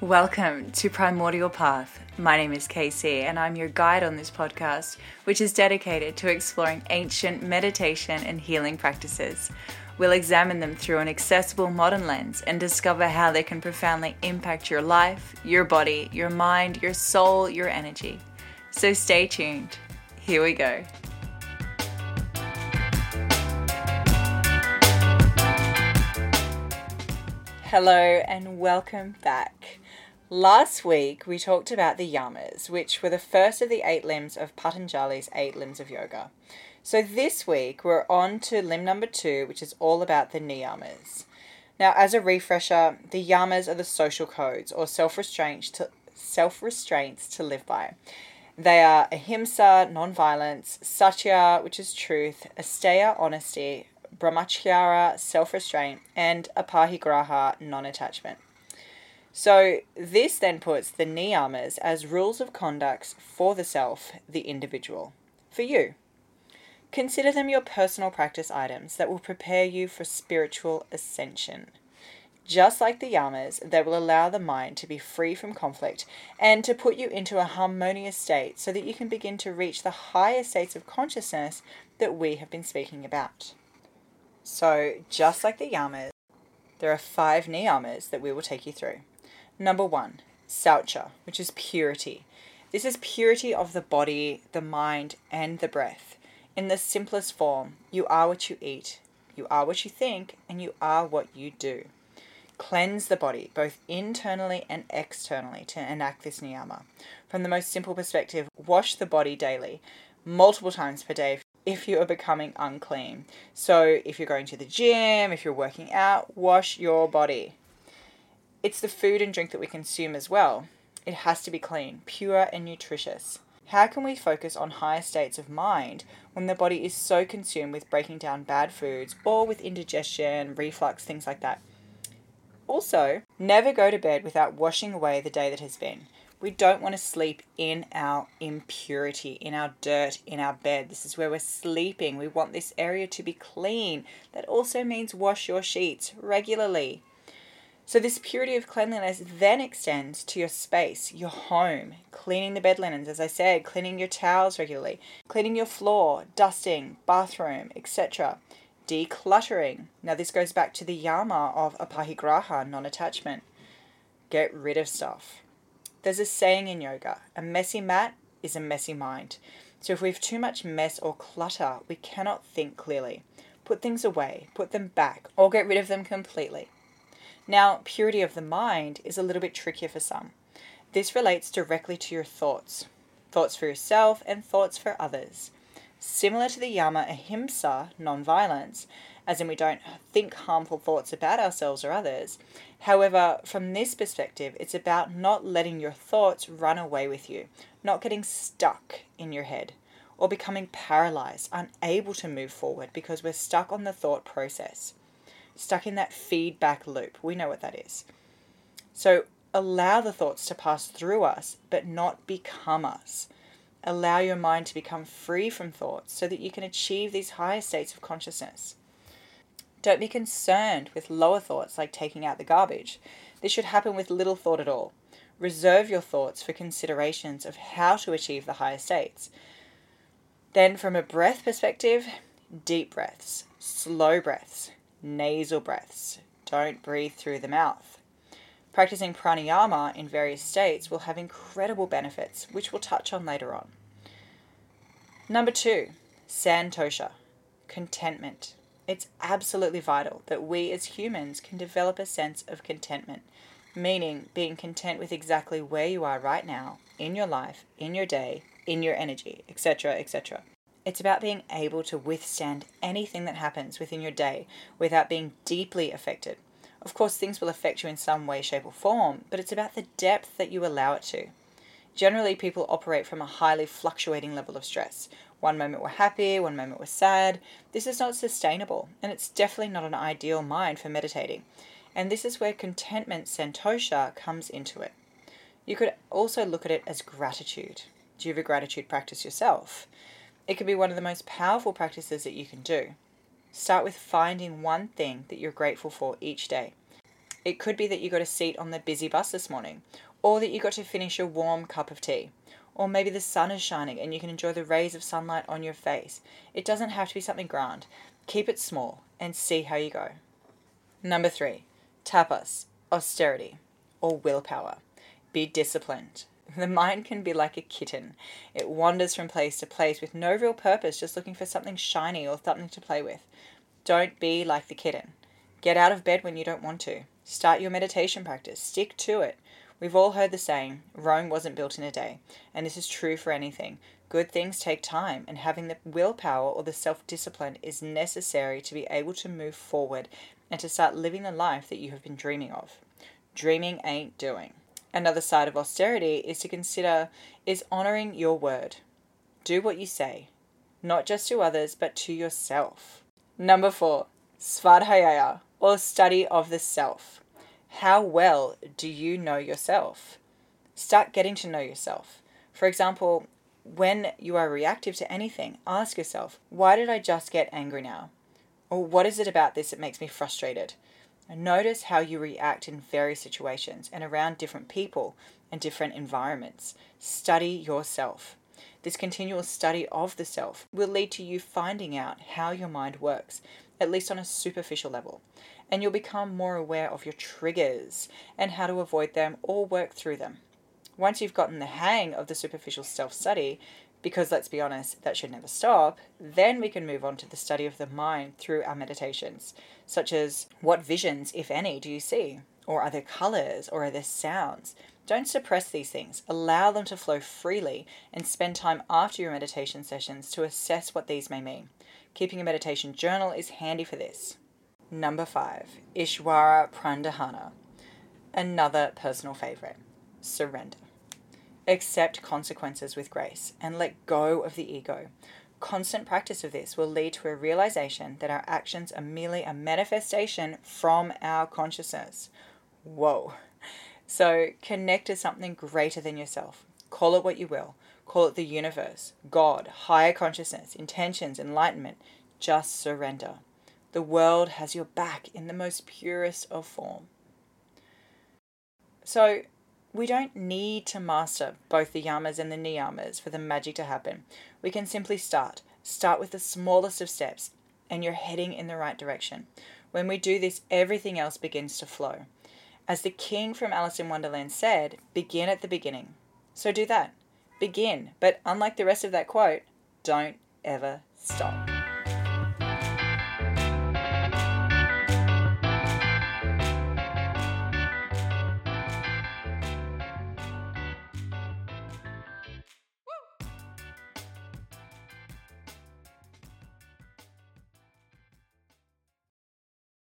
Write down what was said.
Welcome to Primordial Path. My name is Casey, and I'm your guide on this podcast, which is dedicated to exploring ancient meditation and healing practices. We'll examine them through an accessible modern lens and discover how they can profoundly impact your life, your body, your mind, your soul, your energy. So stay tuned. Here we go. Hello, and welcome back. Last week, we talked about the yamas, which were the first of the eight limbs of Patanjali's eight limbs of yoga. So this week, we're on to limb number two, which is all about the niyamas. Now, as a refresher, the yamas are the social codes or self-restraints to self-restraints to live by. They are ahimsa, non-violence, satya, which is truth, asteya, honesty, brahmacharya, self-restraint, and aparigraha, non-attachment. So, this then puts the niyamas as rules of conduct for the self, the individual, for you. Consider them your personal practice items that will prepare you for spiritual ascension. Just like the yamas, they will allow the mind to be free from conflict and to put you into a harmonious state so that you can begin to reach the higher states of consciousness that we have been speaking about. So, just like the yamas, there are five niyamas that we will take you through. Number one, saucha, which is purity. This is purity of the body, the mind, and the breath. In the simplest form, you are what you eat, you are what you think, and you are what you do. Cleanse the body, both internally and externally, to enact this niyama. From the most simple perspective, wash the body daily, multiple times per day if you are becoming unclean. So, if you're going to the gym, if you're working out, wash your body. It's the food and drink that we consume as well. It has to be clean, pure, and nutritious. How can we focus on higher states of mind when the body is so consumed with breaking down bad foods or with indigestion, reflux, things like that? Also, never go to bed without washing away the day that has been. We don't want to sleep in our impurity, in our dirt, in our bed. This is where we're sleeping. We want this area to be clean. That also means wash your sheets regularly. So, this purity of cleanliness then extends to your space, your home, cleaning the bed linens, as I said, cleaning your towels regularly, cleaning your floor, dusting, bathroom, etc. Decluttering. Now, this goes back to the yama of aparigraha, non attachment. Get rid of stuff. There's a saying in yoga a messy mat is a messy mind. So, if we have too much mess or clutter, we cannot think clearly. Put things away, put them back, or get rid of them completely. Now, purity of the mind is a little bit trickier for some. This relates directly to your thoughts thoughts for yourself and thoughts for others. Similar to the yama ahimsa, non violence, as in we don't think harmful thoughts about ourselves or others. However, from this perspective, it's about not letting your thoughts run away with you, not getting stuck in your head, or becoming paralyzed, unable to move forward because we're stuck on the thought process stuck in that feedback loop. We know what that is. So allow the thoughts to pass through us, but not become us. Allow your mind to become free from thoughts so that you can achieve these higher states of consciousness. Don't be concerned with lower thoughts like taking out the garbage. This should happen with little thought at all. Reserve your thoughts for considerations of how to achieve the higher states. Then, from a breath perspective, deep breaths, slow breaths, nasal breaths. Don't breathe through the mouth. Practicing pranayama in various states will have incredible benefits, which we'll touch on later on. Number two, santosha, contentment. It's absolutely vital that we as humans can develop a sense of contentment, meaning being content with exactly where you are right now, in your life, in your day, in your energy, etc., etc. It's about being able to withstand anything that happens within your day without being deeply affected. Of course, things will affect you in some way, shape, or form, but it's about the depth that you allow it to. Generally, people operate from a highly fluctuating level of stress. One moment we're happy, one moment we're sad. This is not sustainable, and it's definitely not an ideal mind for meditating. And this is where contentment santosha comes into it. You could also look at it as gratitude. Do you have a gratitude practice yourself? It can be one of the most powerful practices that you can do. Start with finding one thing that you're grateful for each day. It could be that you got a seat on the busy bus this morning, or that you got to finish a warm cup of tea. Or maybe the sun is shining and you can enjoy the rays of sunlight on your face. It doesn't have to be something grand. Keep it small and see how you go. Number three, tapas, austerity, or willpower. Be disciplined. The mind can be like a kitten. It wanders from place to place with no real purpose, just looking for something shiny or something to play with. Don't be like the kitten. Get out of bed when you don't want to. Start your meditation practice. Stick to it. We've all heard the saying, Rome wasn't built in a day, and this is true for anything. Good things take time, and having the willpower or the self discipline is necessary to be able to move forward and to start living the life that you have been dreaming of. Dreaming ain't doing. Another side of austerity is to consider is honoring your word. Do what you say, not just to others, but to yourself. Number four, Svadhyaya, or study of the self. How well do you know yourself? Start getting to know yourself. For example, when you are reactive to anything, ask yourself, why did I just get angry now? Or what is it about this that makes me frustrated? Notice how you react in various situations and around different people and different environments. Study yourself. This continual study of the self will lead to you finding out how your mind works, at least on a superficial level, and you'll become more aware of your triggers and how to avoid them or work through them. Once you've gotten the hang of the superficial self study, because let's be honest, that should never stop, then we can move on to the study of the mind through our meditations, such as what visions, if any, do you see? Or are there colors or are there sounds? Don't suppress these things. Allow them to flow freely and spend time after your meditation sessions to assess what these may mean. Keeping a meditation journal is handy for this. Number five, Ishwara Pranidhana. Another personal favorite surrender. Accept consequences with grace and let go of the ego. Constant practice of this will lead to a realization that our actions are merely a manifestation from our consciousness. Whoa. So connect to something greater than yourself. Call it what you will. Call it the universe, God, higher consciousness, intentions, enlightenment. Just surrender. The world has your back in the most purest of form. So, we don't need to master both the yamas and the niyamas for the magic to happen. We can simply start. Start with the smallest of steps, and you're heading in the right direction. When we do this, everything else begins to flow. As the king from Alice in Wonderland said, begin at the beginning. So do that. Begin, but unlike the rest of that quote, don't ever stop.